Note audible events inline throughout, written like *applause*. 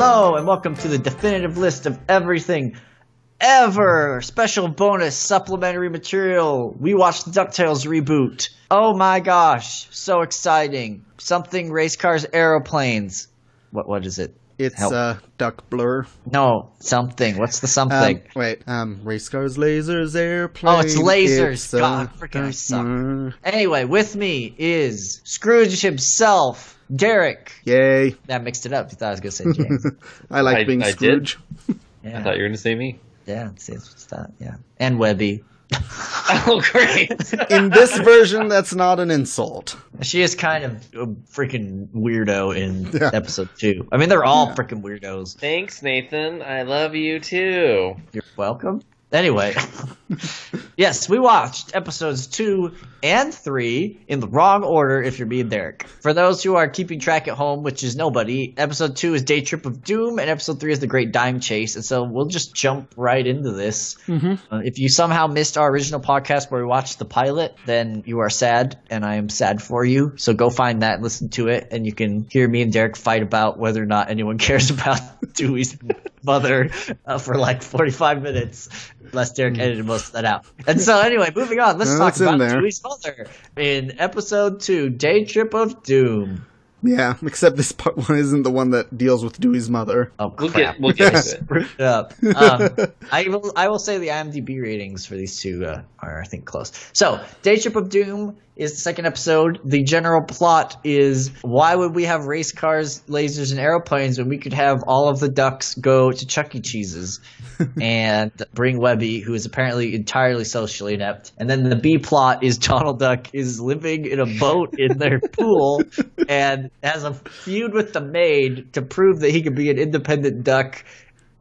Hello, and welcome to the definitive list of everything ever. Special bonus supplementary material. We watched the DuckTales reboot. Oh my gosh, so exciting. Something race cars, aeroplanes. What what is it? It's Help. uh, Duck Blur. No, something. What's the something? Um, wait, um, race cars, lasers, airplanes. Oh, it's lasers. It's, God, freaking I suck. Blur. anyway, with me is Scrooge himself, Derek. Yay! That mixed it up. You thought I was gonna say *laughs* James. I like I- being I did. Scrooge. *laughs* Yeah, I thought you were going to say me. yeah. See, it's that. Yeah, and Webby. *laughs* Oh, great. In this version, that's not an insult. She is kind of a freaking weirdo in Yeah. episode two. I mean, they're all Yeah. freaking weirdos. Thanks, Nathan. I love you too. You're welcome. Anyway, *laughs* yes, we watched episodes two and three in the wrong order if you're being Derek. For those who are keeping track at home, which is nobody, episode two is Day Trip of Doom, and episode three is The Great Dime Chase. And so we'll just jump right into this. Mm-hmm. Uh, if you somehow missed our original podcast where we watched the pilot, then you are sad, and I am sad for you. So go find that, listen to it, and you can hear me and Derek fight about whether or not anyone *laughs* cares about Dewey's mother uh, for like 45 minutes. Unless Derek edited most of that out. And so, anyway, moving on, let's No, talk about. Dewey's mother in episode two, Day Trip of Doom. Yeah, except this part one isn't the one that deals with Dewey's mother. Oh, We'll crap. get we'll get into. Screwed it *laughs* up. Um, I will. I will say the IMDb ratings for these two uh, are, I think, close. So, Day Trip of Doom is the second episode. The general plot is why would we have race cars, lasers, and aeroplanes when we could have all of the ducks go to Chuck E. Cheese's *laughs* and bring Webby, who is apparently entirely socially inept. And then the B plot is Donald Duck is living in a boat in their *laughs* pool and has a feud with the maid to prove that he can be an independent duck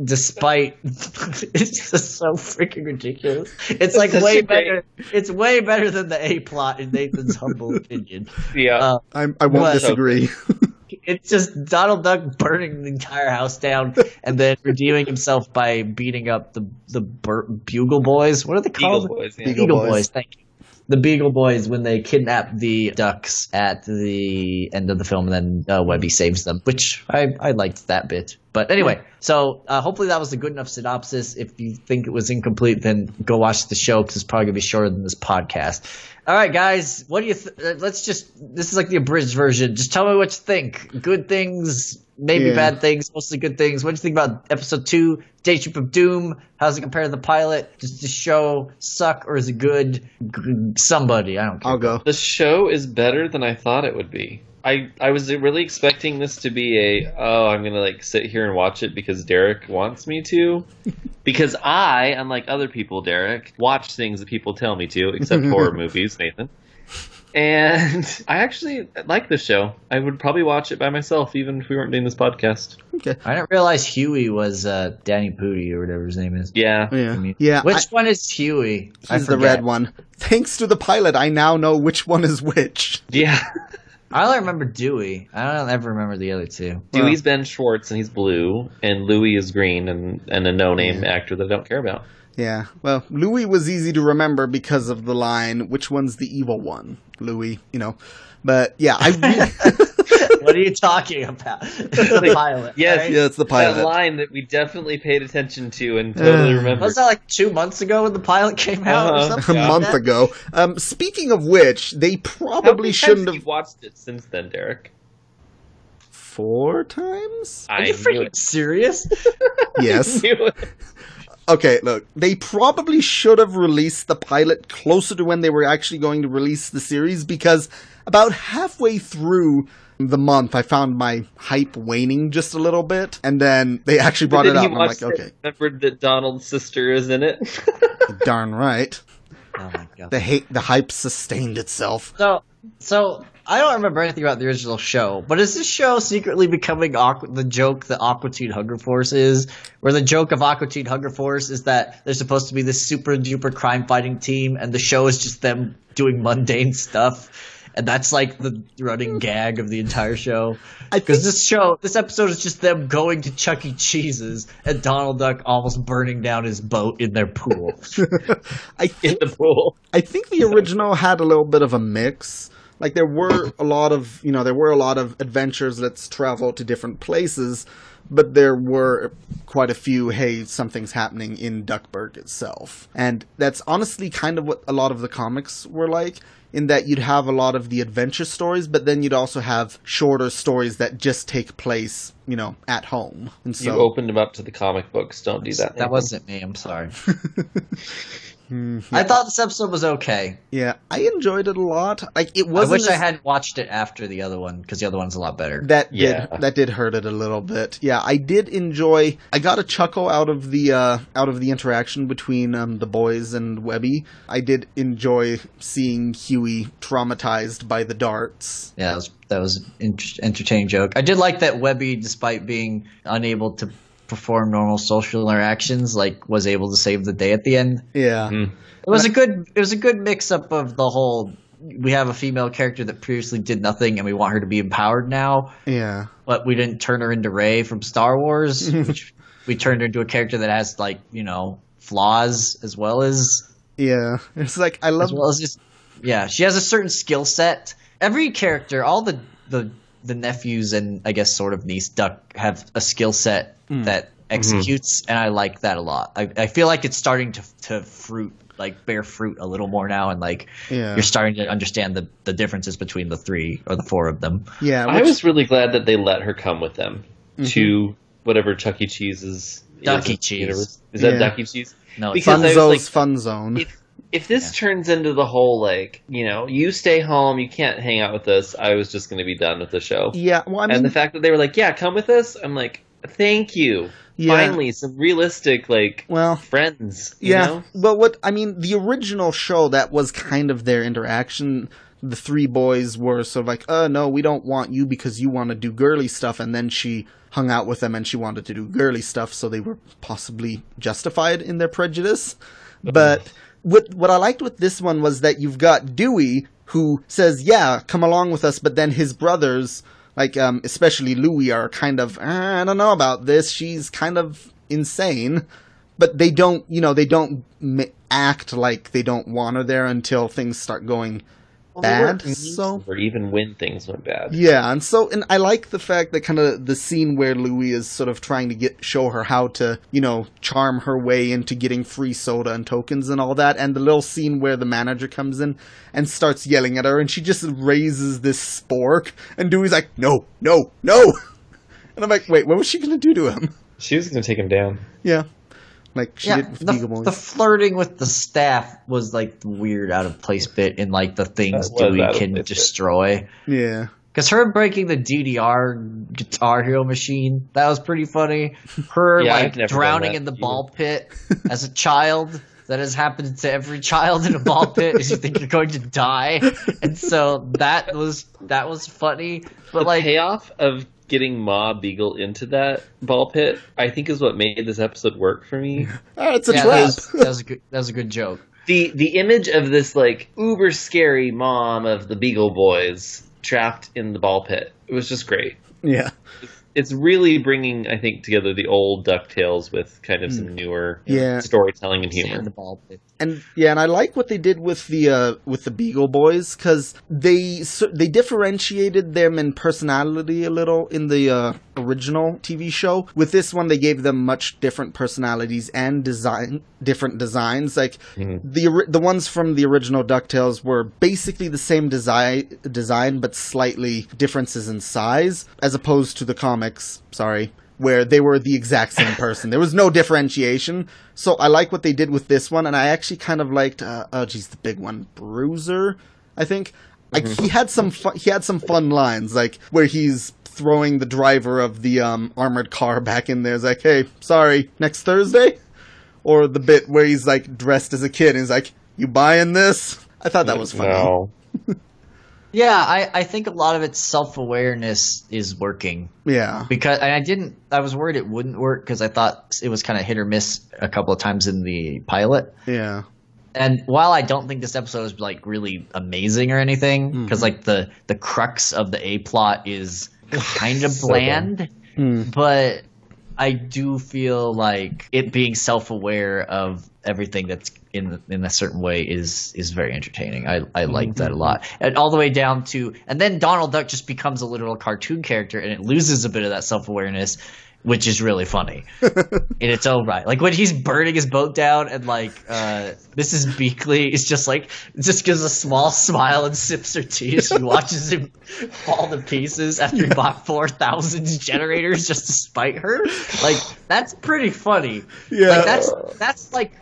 despite *laughs* it's just so freaking ridiculous. It's like such way a great- better. It's way better than the A plot in Nathan's humble *laughs* opinion. Yeah. Uh, I, I won't What? disagree. *laughs* it's just Donald Duck burning the entire house down and then redeeming himself by beating up the the bur- Bugle Boys. What are they Eagle called? Boys. Yeah. Beagle Beagle Boys. Boys. Thank you. The Beagle Boys when they kidnap the ducks at the end of the film, and then uh, Webby saves them, which I I liked that bit. But anyway, so uh, hopefully that was a good enough synopsis. If you think it was incomplete, then go watch the show because it's probably gonna be shorter than this podcast. All right, guys, what do you? Th- uh, let's just. This is like the abridged version. Just tell me what you think. Good things, maybe Yeah. bad things, mostly good things. What do you think about episode two, Day Trip of Doom? How's it compare to the pilot? Does the show suck or is it good? G- Somebody, I don't care. I'll go. The show is better than I thought it would be. I, I was really expecting this to be a oh I'm gonna like sit here and watch it because Derek wants me to, *laughs* because I unlike other people Derek watch things that people tell me to except *laughs* horror movies Nathan, and *laughs* I actually like the show. I would probably watch it by myself even if we weren't doing this podcast. Okay. I didn't realize Huey was uh, Danny Pudi or whatever his name is. Yeah, Yeah. I mean, yeah. Which I- one is Huey? I he's the red one. Thanks to the pilot, I now know which one is which. yeah. I only remember Dewey. I don't ever remember the other two. Dewey's Ben Schwartz and he's blue, and Louie is green and and a no name Yeah. actor that I don't care about. Yeah. Well, Louie was easy to remember because of the line, which one's the evil one? Louie, you know. But yeah, I really, *laughs* *laughs* what are you talking about? *laughs* the pilot. Yes, right? yeah, it's the pilot. That pilot. line that we definitely paid attention to and totally Uh, remembered. Was that like two months ago when the pilot came out or Uh-huh. something? a month that? ago. Um, speaking of which, they probably many shouldn't have. have watched it since then, Derek? Four times? Are I you freaking it. serious? *laughs* Yes. Knew it. Okay, look, they probably should have released the pilot closer to when they were actually going to release the series because about halfway through the month, I found my hype waning just a little bit, and then they actually brought it up. I'm like, okay, remembered that Donald's sister is in it. *laughs* darn right. oh my god. The hate, the hype sustained itself. So, so I don't remember anything about the original show, but is this show secretly becoming Aqu- the joke that Aqua Teen Hunger Force is? Where the joke of Aqua Teen Hunger Force is that they're supposed to be this super duper crime fighting team, and the show is just them doing mundane stuff. And that's like the running gag of the entire show. Because think this show, this episode is just them going to Chuck E. Cheese's and Donald Duck almost burning down his boat in their pool. *laughs* I in the pool. I think the original had a little bit of a mix. Like there were a lot of, you know, there were a lot of adventures. Let's travel to different places, but there were quite a few, hey, something's happening in Duckburg itself. And that's honestly kind of what a lot of the comics were like in that you'd have a lot of the adventure stories, but then you'd also have shorter stories that just take place, you know, at home. And so you opened them up to the comic books. Don't do that. That wasn't me. I'm sorry. *laughs* I thought this episode was okay. yeah, I enjoyed it a lot. Like it I wasn't wish I hadn't watched it after the other one because the other one's a lot better. that Yeah. did that did hurt it a little bit. Yeah, I did enjoy. I got a chuckle out of the uh, out of the interaction between um, the boys and Webby. I did enjoy seeing Huey traumatized by the darts. Yeah, that was that was an int- entertaining joke. I did like that Webby, despite being unable to perform normal social interactions, like was able to save the day at the end. Yeah, Mm. It was a good it was a good mix up of the whole. We have a female character that previously did nothing, and we want her to be empowered now. yeah, But we didn't turn her into Rey from Star Wars, *laughs* which we turned her into a character that has like you know flaws as well as yeah. It's like I love. as well as just yeah she has a certain skill set every character all the the the nephews and i guess sort of niece duck have a skill set Mm. that mm-hmm. executes and i like that a lot I, I feel like it's starting to to fruit like bear fruit a little more now and like Yeah. you're starting to understand the the differences between the three or the four of them yeah, I was really glad that they let her come with them mm-hmm. to whatever Chuck E. Cheese is. Duck E. is Cheese. universe. Is that Yeah. Duck E. Cheese? no it's Because I like- Fun Zone. If if this turns into the whole like you know you stay home you can't hang out with us, I was just going to be done with the show. yeah, well, I mean, and the fact that they were like, yeah, come with us, I'm like, thank you. Yeah. Finally, some realistic like well, friends. You Yeah, know? but what I mean, the original show that was kind of their interaction. The three boys were sort of like, "Oh no, we don't want you because you want to do girly stuff," and then she hung out with them and she wanted to do girly stuff, so they were possibly justified in their prejudice. Mm-hmm. But what what I liked with this one was that you've got Dewey who says, "Yeah, come along with us," but then his brothers, like um, especially Louie, are kind of, "Ah, "I don't know about this. She's kind of insane." but they don't you know they don't act like they don't want her there until things start going bad so or even when things went bad. yeah and so and i like the fact that kind of the scene where louie is sort of trying to get show her how to you know charm her way into getting free soda and tokens and all that and the little scene where the manager comes in and starts yelling at her and she just raises this spork and dewey's like no no no *laughs* and i'm like wait what was she gonna do to him She was going to take him down. yeah like she yeah, did with the, Beagle the flirting with the staff was like the weird out of place bit in like the things Dewey can place bit. destroy. yeah Because her breaking the DDR Guitar Hero machine, that was pretty funny. Her Yeah, like drowning in the either. ball pit as a child. That has happened to every child in a ball pit is you think you're going to die. And so that was that was funny. But the like payoff of getting Ma Beagle into that ball pit, I think, is what made this episode work for me. *laughs* Ah, it's a yeah, that trap. was, that was a good that was a good joke. the The image of this like uber scary mom of the Beagle Boys trapped in the ball pit. It was just great. yeah. It's really bringing, I think, together the old Ducktales with kind of some newer Yeah. storytelling and humor. the and yeah, and I like what they did with the uh, with the Beagle Boys because they so, they differentiated them in personality a little in the uh, original TV show. With this one, they gave them much different personalities and design different designs. Like the ori- the ones from the original Ducktales were basically the same design design, but slightly differences in size, as opposed to the comics. Sorry. Where they were the exact same person. There was no differentiation. So I like what they did with this one, and I actually kind of liked. Uh, oh, geez, the big one, Bruiser. I think like he had some fun, he had some fun lines, like where he's throwing the driver of the um, armored car back in there. It's like, hey, sorry, next Thursday, or the bit where he's like dressed as a kid and he's like, you buying this? I thought that was funny. No. *laughs* Yeah, I, I think a lot of its self awareness is working. Yeah, because and I didn't. I was worried it wouldn't work because I thought it was kind of hit or miss a couple of times in the pilot. yeah, And while I don't think this episode is like really amazing or anything, because like the the crux of the a plot is kind of So bland, Hmm. but I do feel like it being self aware of everything that's in in a certain way is is very entertaining. I I like that a mm-hmm. lot, and all the way down to and then Donald Duck just becomes a literal cartoon character, and it loses a bit of that self awareness. Which is really funny *laughs* in its own right. Like when he's burning his boat down, and like uh, Mrs. Beakley is just like just gives a small smile and sips her tea as she watches him fall to pieces after he bought four thousand generators just to spite her. Like that's pretty funny. Yeah. like that's that's like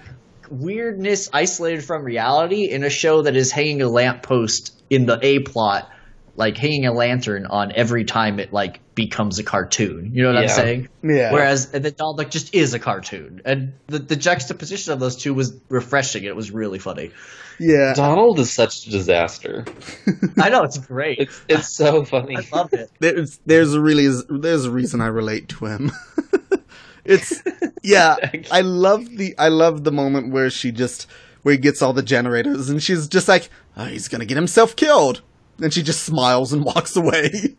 weirdness isolated from reality in a show that is hanging a lamppost in the A plot, like hanging a lantern on every time it like becomes a cartoon. You know what I'm saying? Yeah. Whereas and then Donald Duck just is a cartoon, and the the juxtaposition of those two was refreshing. It was really funny. Yeah. Donald is such a disaster. *laughs* I know it's great. It's it's so funny. I love it. *laughs* There's there's a really there's a reason I relate to him. *laughs* it's yeah. I love the I love the moment where she just where he gets all the generators and she's just like, oh, he's gonna get himself killed. And she just smiles and walks away.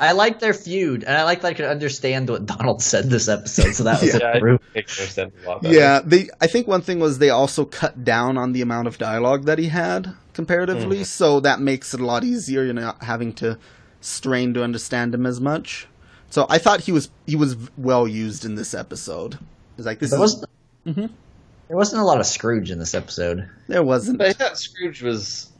I like their feud, and I like that I could understand what Donald said this episode. So that was *laughs* Yeah. a Yeah, I proof. think it makes sense a lot better. yeah, they I think one thing was they also cut down on the amount of dialogue that he had comparatively, mm. so that makes it a lot easier, You're not having to strain to understand him as much. So I thought he was he was well used in this episode. It's like this There is wasn't. Mm-hmm. There wasn't a lot of Scrooge in this episode. there wasn't But I thought Scrooge was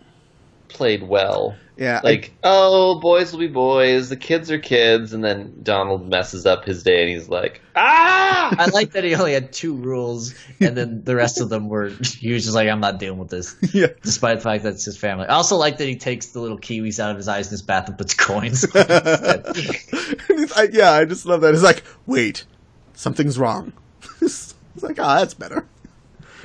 played well. yeah I- Like, oh, boys will be boys, the kids are kids, and then Donald messes up his day and he's like, ah! I like that he only had two rules, and then the rest of them were he was just like, I'm not dealing with this, *laughs* yeah. despite the fact that it's his family. I also like that he takes the little kiwis out of his eyes in his bath and puts coins. I, *laughs* yeah, I just love that. It's like, wait, something's wrong. *laughs* it's like, ah, that's better.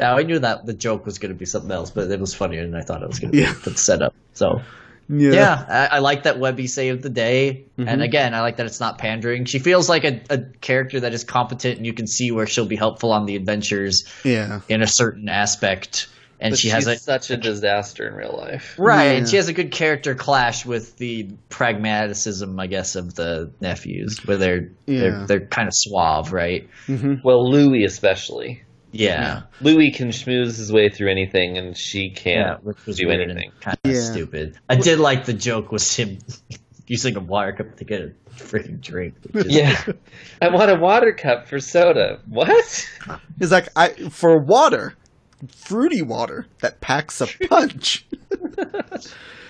Yeah, I knew that the joke was going to be something else, but it was funnier than I thought it was going to be Yeah. for *laughs* the setup. So Yeah. yeah, I, I like that Webby saved the day, Mm-hmm. and again, I like that it's not pandering. She feels like a, a character that is competent, and you can see where she'll be helpful on the adventures Yeah. in a certain aspect. And But she has a such a disaster in real life. Right, Yeah. and she has a good character clash with the pragmaticism, I guess, of the nephews, where they're Yeah. they're, they're kind of suave, right? Well, Louie especially. Yeah, Louie can schmooze his way through anything, and she can't which was do weird anything. and kind of Yeah. stupid. I did like the joke was him *laughs* using a water cup to get a freaking drink. is- Yeah. *laughs* I want a water cup for soda. What? It's like, I for water, fruity water that packs a *laughs* punch.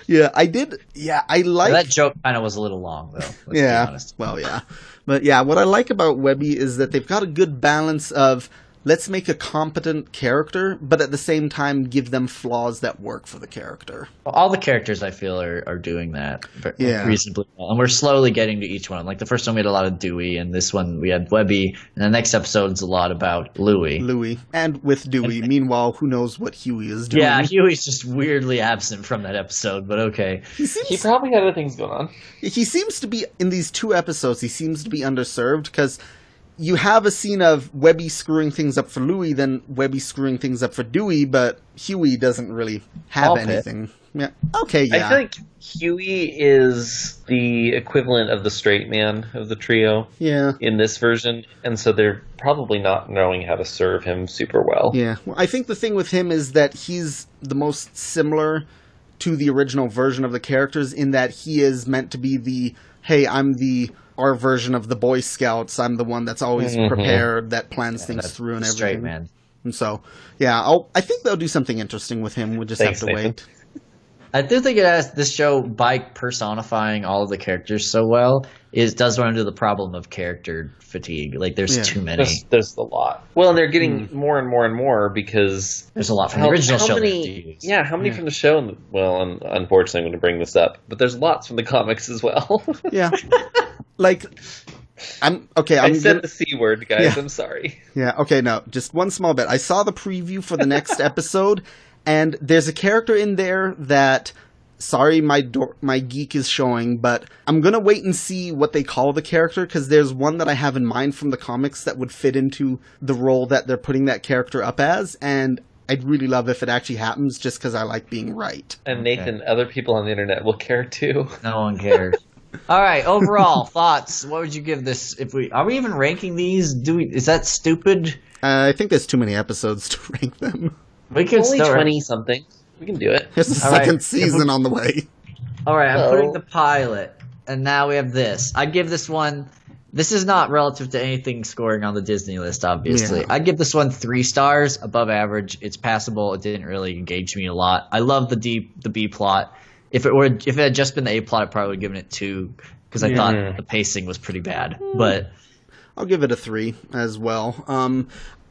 yeah, I did. Yeah, I like. that joke kind of was a little long, though. Let's be yeah. honest. Well, yeah. But yeah, what I like about Webby is that they've got a good balance of let's make a competent character, but at the same time give them flaws that work for the character. All the characters I feel are, are doing that Yeah. reasonably well, and we're slowly getting to each one. Like the first one we had a lot of Dewey, and this one we had Webby, and the next episode's a lot about Louie. Louie and with Dewey. Meanwhile, who knows what Huey is doing? Yeah, Huey's just weirdly absent from that episode, but okay. he seems He probably had other things going on. he seems to be in these two episodes. He seems to be underserved because you have a scene of Webby screwing things up for Louie, then Webby screwing things up for Dewey, but Huey doesn't really have I'll fit. anything. Yeah. Okay. Yeah. I feel like Huey is the equivalent of the straight man of the trio yeah. in this version, and so they're probably not knowing how to serve him super well. Yeah. Well, I think the thing with him is that he's the most similar to the original version of the characters in that he is meant to be the hey, I'm the our version of the Boy Scouts. I'm the one that's always Mhm. prepared, that plans things through and straight everything. man. And so, yeah, I'll, I think they'll do something interesting with him. We'll just Thanks, have to Nathan. wait. I do think it has this show by personifying all of the characters so well is does run into the problem of character fatigue. Like there's Yeah. too many. There's, there's a lot. Well, and they're getting more and more and more because There's a lot from the original show. they have to many? Yeah, how many Yeah. from the show? and- Well, un unfortunately, I'm going to bring this up, but there's lots from the comics as well. Yeah. *laughs* like, I'm okay. I I'm said gonna, the c word, guys. Yeah. I'm sorry. *laughs* yeah. Okay. No, just one small bit. I saw the preview for the next *laughs* episode, and there's a character in there that. Sorry, my door, my geek is showing, but I'm gonna wait and see what they call the character because there's one that I have in mind from the comics that would fit into the role that they're putting that character up as, and I'd really love if it actually happens, just because I like being right. And Nathan, other people on the internet will care too. No one cares. All right. Overall *laughs* thoughts. What would you give this? If we are we even ranking these? Do we? Is that stupid? Uh, I think there's too many episodes *laughs* to rank them. We could Only still. twenty something. We can do it. There's a All right. second If season we- on the way. All right. I'm Well- putting the pilot, and now we have this. I'd give this one this is not relative to anything scoring on the Disney list, obviously. Yeah. I give this one three stars, above average. It's passable. It didn't really engage me a lot. I love the D the B plot. If it were if it had just been the A plot, I probably would have given it two because I Yeah. thought the pacing was pretty bad. But I'll give it a three as well. Um,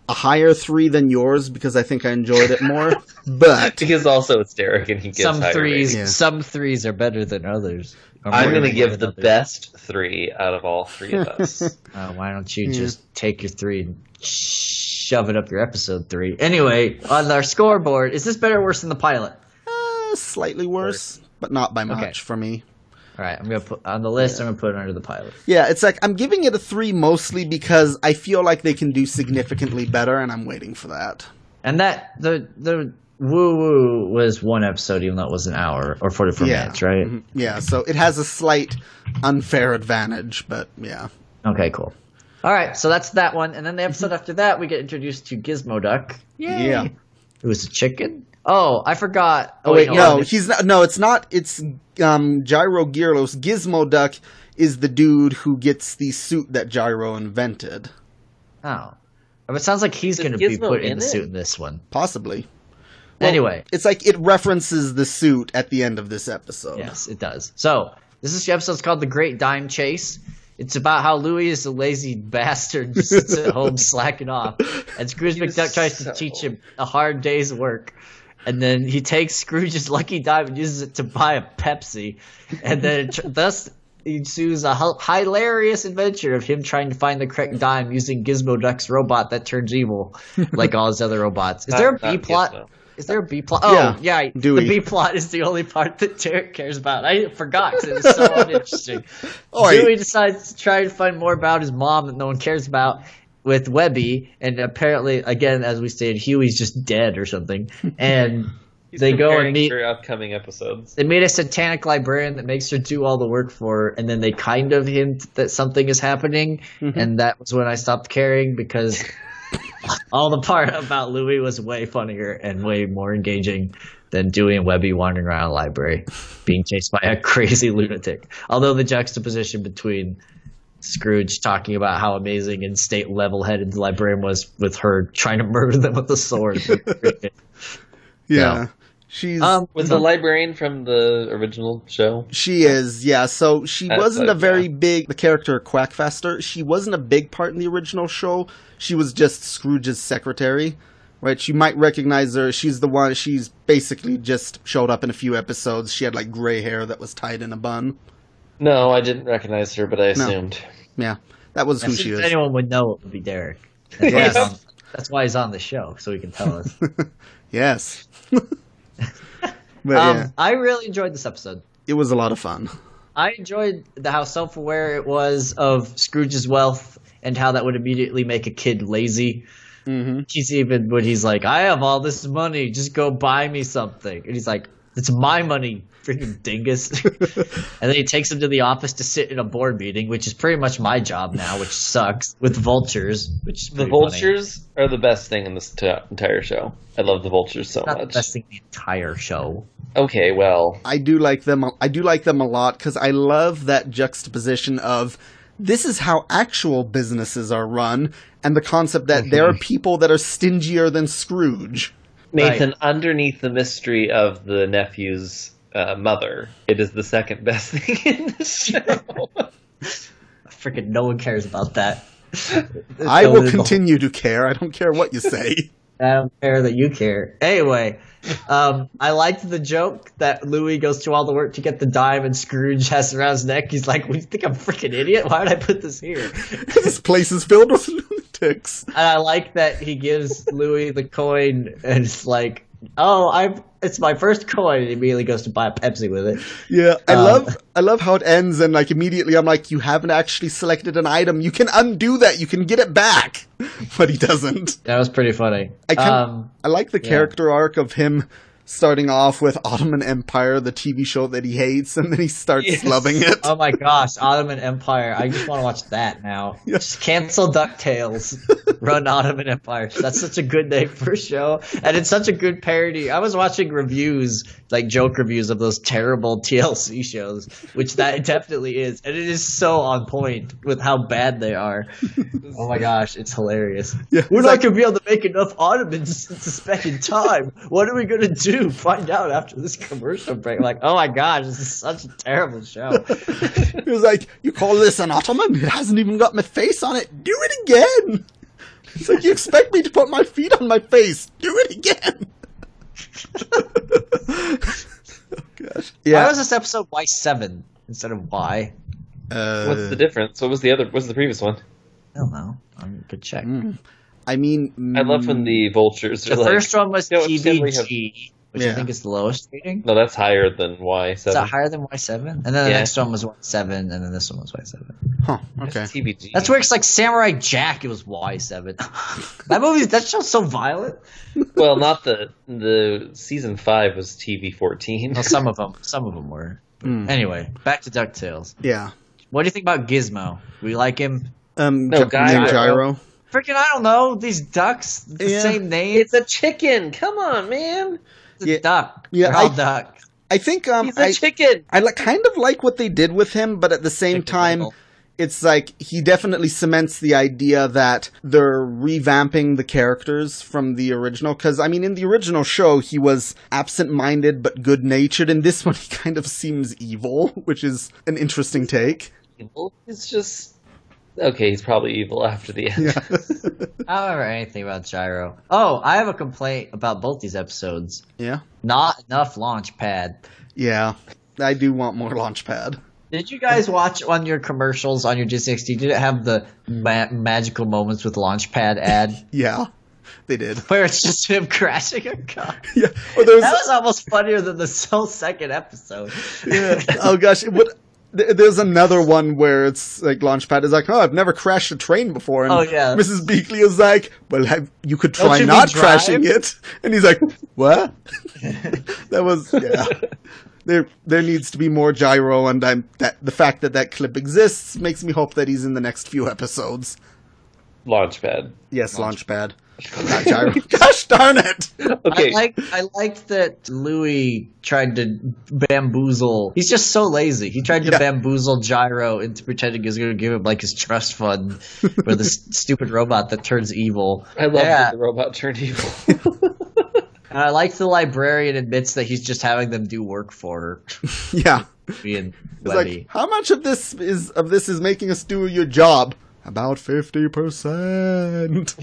a higher three than yours because I think I enjoyed it more. *laughs* but Because also it's Derek and he gives some threes. Yeah. some threes are better than others. I'm going to give the others. best three out of all three of us. Uh, *laughs* why don't you just take your three and shove it up your episode three? Anyway, on our scoreboard, is this better or worse than the pilot? uh, slightly worse, but not by much Okay. for me. All right, I'm gonna put on the list. I'm gonna put it under the pilot. Yeah, it's like I'm giving it a three mostly because I feel like they can do significantly better, and I'm waiting for that. And that the the woo woo was one episode, even though it was an hour or 44 yeah, minutes, right? Mhm. Yeah, so it has a slight unfair advantage, but yeah. Okay, cool. All right, so that's that one, and then the episode after that, we get introduced to Gizmo Duck. Yay! Yeah. It was a chicken. Oh, I forgot. Oh wait, no, I- he's not. No, it's not. It's um, Gyro Gearloose. Gizmo Duck is the dude who gets the suit that Gyro invented. Oh, it sounds like he's going to be put in in the suit in this one. Possibly. anyway, It's like it references the suit at the end of this episode. Yes, it does. So this is the episode's called "The Great Dime Chase." It's about how Louie is a lazy *laughs* bastard, just sits at home *laughs* slacking off, and Scrooge McDuck tries to so- teach him a hard day's work. And then he takes Scrooge's lucky dime and uses it to buy a Pepsi, and then it tr- thus ensues a h- hilarious adventure of him trying to find the correct dime using Gizmo Duck's robot that turns evil, like all his other robots. Is Not- there a B plot? Gizmo. Is there a B plot? Oh, Yeah, yeah. Dewey. The B plot is the only part that Derek cares about. I forgot because it was so uninteresting. *laughs* Oi. Dewey decides to try to find more about his mom that no one cares about with Webby, and apparently, again, as we stated, Huey's just dead or something. *laughs* And He's they go preparing and meet. for upcoming episodes. They meet a satanic librarian that makes her do all the work for her, and then they kind of hint that something is happening, mm-hmm. and that was when I stopped caring because *laughs* all the part about Louis was way funnier and way more engaging than Dewey and Webby wandering around a library, being chased by a *laughs* crazy lunatic. Although the juxtaposition between Scrooge talking about how amazing and state level headed the librarian was with her trying to murder them with a sword. *laughs* Yeah. No. She's um, Was the librarian from the original show? she is, yeah. So she That's wasn't a very yeah. big the character Quackfaster. She wasn't a big part in the original show. She was just Scrooge's secretary. Right? You might recognize her. She's the one she's basically just showed up in a few episodes. She had like gray hair that was tied in a bun. No, I didn't recognize her, but I No. assumed. Yeah. That was who she soon as is. anyone would know, it would be Derek. *laughs* That's why, Yes. he's on, that's why he's on the show, so he can tell us. *laughs* Yes. *laughs* but um, yeah, I really enjoyed this episode. it was a lot of fun. I enjoyed the, how self-aware it was of Scrooge's wealth and how that would immediately make a kid lazy. hmm He's even when he's like, "I have all this money, just go buy me something," and he's like, "It's my money, freaking dingus." *laughs* and then he takes him to the office to sit in a board meeting, which is pretty much my job now, which sucks with vultures. Which is The pretty funny. vultures are the best thing in this t- entire show. I love the vultures so Not the much. best thing in the entire show. Okay, well, I do like them. I do like them a lot because I love that juxtaposition of this is how actual businesses are run, and the concept that there are *laughs* people that are stingier than Scrooge. Nathan, underneath the mystery of the nephew's uh, mother, it is the second best *laughs* thing in the show. Freaking no one cares about that. I will continue to care. I don't care what you say. *laughs* I don't care that you care. Anyway, um, I liked the joke that Louie goes through all the work to get the dime and Scrooge has around his neck. He's like, "What, you think I'm a freaking idiot? Why would I put this here?" *laughs* this place is filled with lunatics. And I like that he gives Louie the coin and it's like, "Oh, I it's my first coin." And he immediately goes to buy a Pepsi with it. Yeah, I Um, love I love how it ends and like immediately I'm like, you haven't actually selected an item. You can undo that. You can get it back, *laughs* but he doesn't. That was pretty funny. I kind um, I like the yeah. character arc of him starting off with Ottoman Empire, the TV show that he hates, and then he starts Yes. loving it. Oh my gosh, Ottoman Empire. I just want to watch that now. *laughs* Just cancel DuckTales. *laughs* Run Ottoman Empire. That's such a good name for a show. And it's such a good parody. I was watching reviews, like joke reviews of those terrible TLC shows, which that *laughs* definitely is. And it is so on point with how bad they are. Oh my gosh, it's hilarious. Yeah, We're not like- going to be able to make enough Ottomans in time. What are we going to do? Find out after this commercial break. Like, oh my gosh, this is such a terrible show. *laughs* He was like, "You call this an Ottoman? It hasn't even got my face on it. Do it again." It's like you expect me to put my feet on my face. Do it again. *laughs* oh gosh. Why was this episode Y seven instead of Y? uh, What's the difference? What was the other? What was the previous one? I don't know. I'm good check. mm. I mean, I love when the vultures The are like. first one was "No, it's generally TVG, which Yeah. I think is the lowest rating. No, that's higher than Y Is that higher than Y seven? And then the Yeah. next one was Y seven, and then this one was Y seven. Huh, okay. TVG. That's where it's like Samurai Jack. It was Y seven. *laughs* that movie, that show's so violent. well, not the the season five was TV fourteen. Well, some of them, some of them were. Mm. Anyway, back to Ducktales. Yeah. What do you think about Gizmo? We like him. Um, No, Gy- Gyro. Gyro. Freaking, I don't know. These ducks, the Yeah. same name. It's a chicken. Come on, man. It's a Yeah. duck. Yeah, I- duck. I think um, He's a I, chicken. I li- kind of like what they did with him, but at the same Chicken time, Little. it's like he definitely cements the idea that they're revamping the characters from the original. Because I mean, in the original show, he was absent-minded but good-natured. In this *laughs* one, he kind of seems evil, which is an interesting take. Evil. It's just okay. He's probably evil after the end. Yeah, *laughs* I don't remember anything about Gyro. Oh, I have a complaint about both these episodes. yeah, Not enough launch pad. yeah. I do want more Launchpad. Did you guys watch on your commercials on your G60? Did it have the ma- magical moments with Launchpad ad *laughs* Yeah, they did. *laughs* where it's just him crashing a car? Yeah, or there's That was almost funnier than the whole second episode. yeah. Oh gosh, what? Th- There's another one where it's like Launchpad is like, oh, I've never crashed a train before, and Oh, yeah. Mrs. Beakley is like, well, have, you could try you not crashing it, and he's like, what? *laughs* that was yeah. There, there needs to be more gyro, and I'm that the fact that that clip exists makes me hope that he's in the next few episodes. Launchpad. Yes, Launchpad, not gyro. *laughs* Gosh darn it! Okay. I like I liked that Louie tried to bamboozle. He's just so lazy. He tried to Yeah. bamboozle Gyro into pretending he's going to give him like his trust fund for this *laughs* stupid robot that turns evil. I love Yeah. that the robot turned evil. *laughs* And I like the librarian admits that he's just having them do work for her, Yeah, being it's Webby. like how much of this is of this is making us do your job? About fifty percent.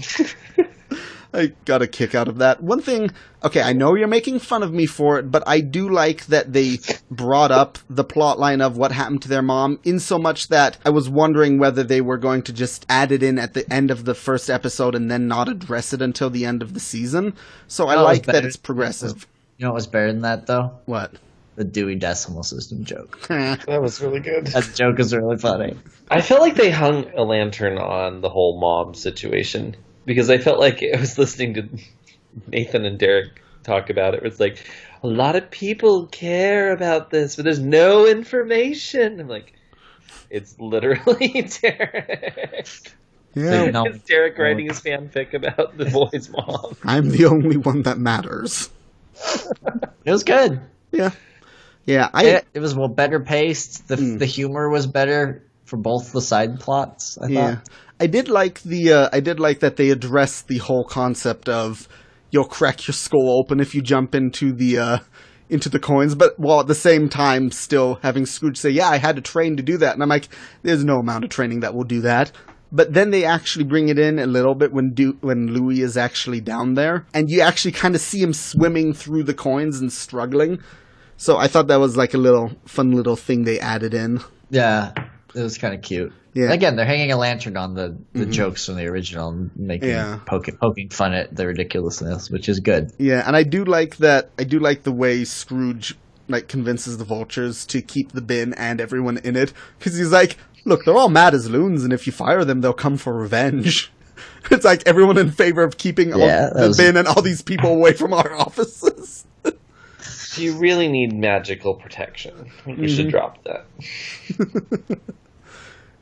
I got a kick out of that. One thing, okay, I know you're making fun of me for it, but I do like that they brought up the plot line of what happened to their mom, in so much that I was wondering whether they were going to just add it in at the end of the first episode and then not address it until the end of the season. So I No, it was like that it's progressive. you know what was better than that though? What? The Dewey Decimal System joke. *laughs* that was really good. That joke is really funny. I felt like they hung a lantern on the whole mom situation because I felt like I was listening to Nathan and Derek talk about it. It's like a lot of people care about this, but there's no information. I'm like, it's literally *laughs* Derek. yeah, No. It's Derek writing his fanfic about the boy's mom. *laughs* I'm the only one that matters. It was good. Yeah. Yeah, I It, it was well better paced. The Mm. the humor was better for both the side plots. I Yeah, thought. I did like the. Uh, I did like that they addressed the whole concept of you'll crack your skull open if you jump into the uh, into the coins, but while at the same time still having Scrooge say, "Yeah, I had to train to do that," and I'm like, "There's no amount of training that will do that." But then they actually bring it in a little bit when do- when Louie is actually down there, and you actually kind of see him swimming through the coins and struggling. So I thought that was like a little fun little thing they added in. Yeah, it was kind of cute. Yeah. Again, they're hanging a lantern on the, the mm-hmm. jokes from the original and making Yeah. poking poking fun at the ridiculousness, which is good. Yeah, and I do like that. I do like the way Scrooge like convinces the vultures to keep the bin and everyone in it because he's like, "Look, they're all mad as loons, and if you fire them, they'll come for revenge." *laughs* it's like everyone in favor of keeping all Yeah, that the was- bin and all these people away from our *laughs* offices. You really need magical protection. You should mm-hmm. drop that. *laughs*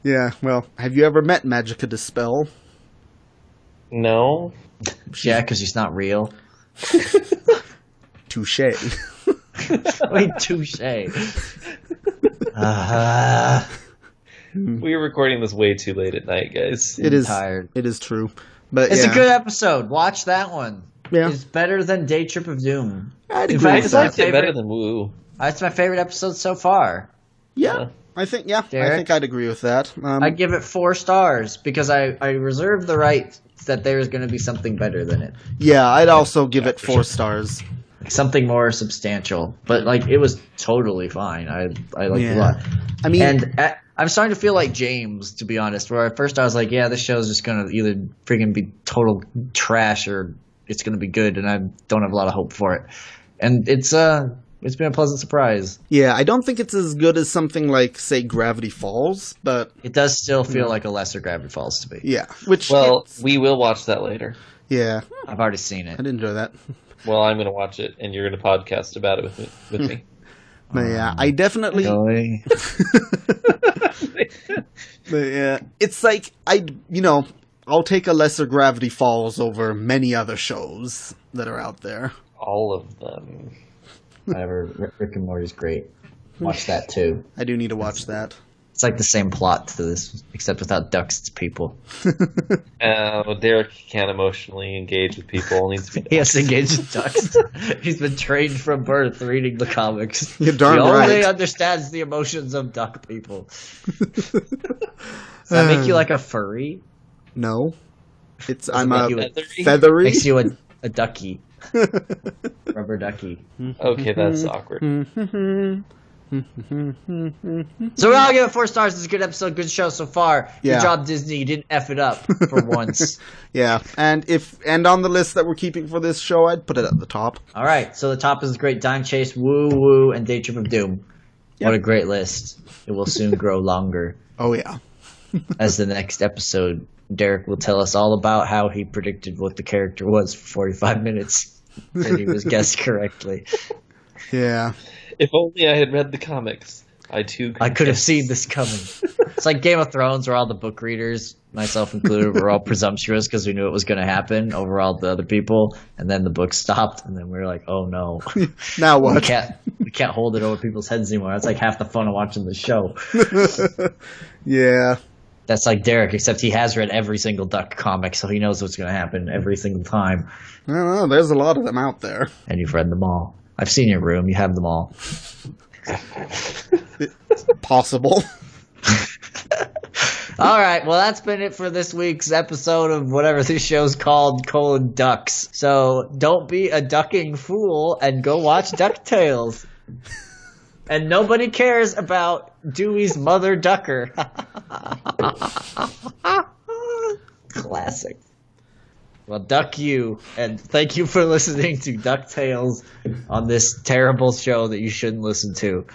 Yeah, well, have you ever met Magica De Spell? No. Yeah, because he's not real. *laughs* Touche. *laughs* Wait, touche. Uh, we are recording this way too late at night, guys. It is tired. It is true. But It's yeah, a good episode. Watch that one. Yeah. It's better than Day Trip of Doom. I'd In agree fact, with it's my liked that. it better favorite- than Woo. That's my favorite episode so far. Yeah, I think yeah, I think I'd agree with that. Um, I give it four stars because I, I reserve the right that there's going to be something better than it. yeah, I'd also give it four stars. Something more substantial. But, like, it was totally fine. I, I liked it a lot. I mean, And uh, I'm starting to feel like James, to be honest. Where at first I was like, yeah, this show's just gonna either freaking be total trash or it's gonna be good, and I don't have a lot of hope for it. And it's uh, it's been a pleasant surprise. yeah, I don't think it's as good as something like say Gravity Falls, but It does still feel hmm. like a lesser Gravity Falls to me. yeah, which Well, it's- we will watch that later. yeah, hmm. I've already seen it. I'd enjoy that. Well, I'm going to watch it, and you're going to podcast about it with me. With me. *laughs* But yeah, I definitely Really? *laughs* But yeah, it's like I, you know, I'll take a lesser Gravity Falls over many other shows that are out there. All of them. Whatever. Rick- Rick and Morty's great. Watch that too. I do need to watch that. It's like the same plot to this, except without ducks. It's people. Uh, *laughs* Derek can't emotionally engage with people. Needs to be. *laughs* He has to engage with ducks. *laughs* He's been trained from birth reading the comics. You're darn he only understands the emotions of duck people. Does that make you like a furry? No, it's it I'm make a you a- feathery. Makes you a, a ducky. *laughs* Rubber ducky. *laughs* Okay, that's awkward. *laughs* So we all give it four stars. It's a good episode, good show so far. Yeah. Good job, Disney. You didn't F it up for once. yeah, and if and on the list that we're keeping for this show, I'd put it at the top. All right, so the top is Great Dime Chase, Woo Woo, and Day Trip of Doom. Yep. What a great list. It will soon grow longer. Oh yeah, As the next episode, Derek will tell us all about how he predicted what the character was for 45 minutes. and he was *laughs* guessed correctly. yeah. If only I had read the comics. I too. I could have seen this coming. It's like Game of Thrones, where all the book readers, myself included, were all presumptuous because we knew it was going to happen over all the other people, and then the book stopped, and then we were like, "Oh no, *laughs* Now we what? can't, we can't hold it over people's heads anymore." That's like half the fun of watching the show. *laughs* yeah, That's like Derek, except he has read every single Duck comic, so he knows what's going to happen every single time, I don't know. There's a lot of them out there. and you've read them all. I've seen your room; you have them all. *laughs* Possible. *laughs* All right, well, that's been it for this week's episode of whatever this show's called, colon ducks. So don't be a ducking fool and go watch *laughs* DuckTales. And nobody cares about Dewey's mother ducker. *laughs* Classic. Well, duck you, and thank you for listening to DuckTales on this terrible show that you shouldn't listen to.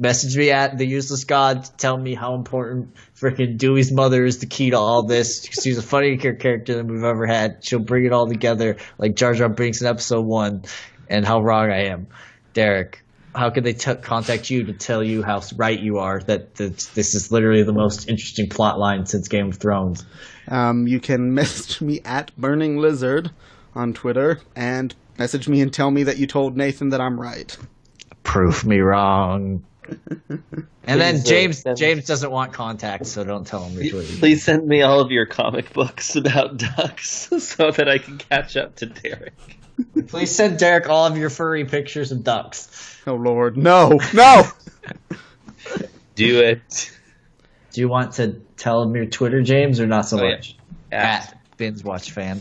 Message me at the useless god to tell me how important freaking Dewey's mother is the key to all this. She's a funnier character than we've ever had. She'll bring it all together like Jar Jar Binks in episode one, and how wrong I am, Derek. How could they t- contact you to tell you how right you are that, that this is literally the most interesting plot line since Game of Thrones? Um, you can *laughs* message me at Burning Lizard on Twitter and message me and tell me that you told Nathan that I'm right. Prove me wrong. *laughs* And then Please, uh, James James doesn't want contact, so don't tell him you're tweeting. Please send me all of your comic books about *laughs* ducks so that I can catch up to Derek. Please send Derek all of your furry pictures of ducks. Oh Lord, no, no. *laughs* Do it. Do you want to tell him your Twitter, James, or not so Oh, yeah. much? At. At Binge Watch Fan.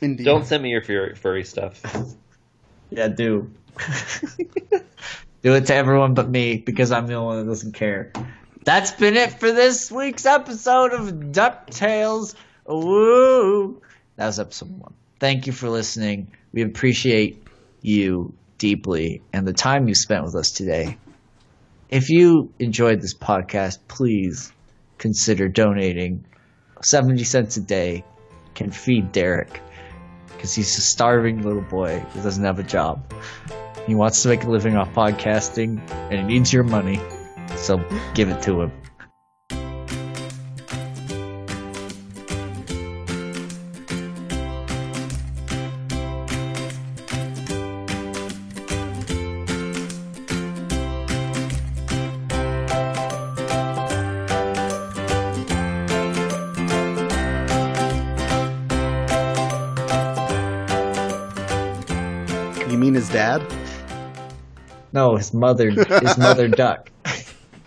Indeed. Don't send me your furry, furry stuff. *laughs* Yeah, do. *laughs* do it to everyone but me because I'm the only one that doesn't care. That's been it for this week's episode of DuckTales. Woo! That was episode one. Thank you for listening. We appreciate you deeply and the time you spent with us today. If you enjoyed this podcast, please consider donating. 70 cents a day can feed Derek because he's a starving little boy who doesn't have a job. He wants to make a living off podcasting, and he needs your money. So give it to him. No, his mother, his mother *laughs* duck.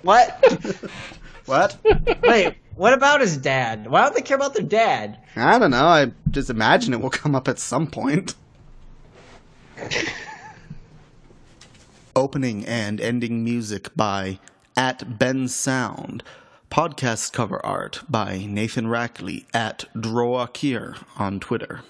what? *laughs* What? Wait, what about his dad? Why don't they care about their dad? I don't know. I just imagine it will come up at some point. *laughs* Opening and ending music by at Bensound. Podcast cover art by Nathan Rackley at Droakir on Twitter.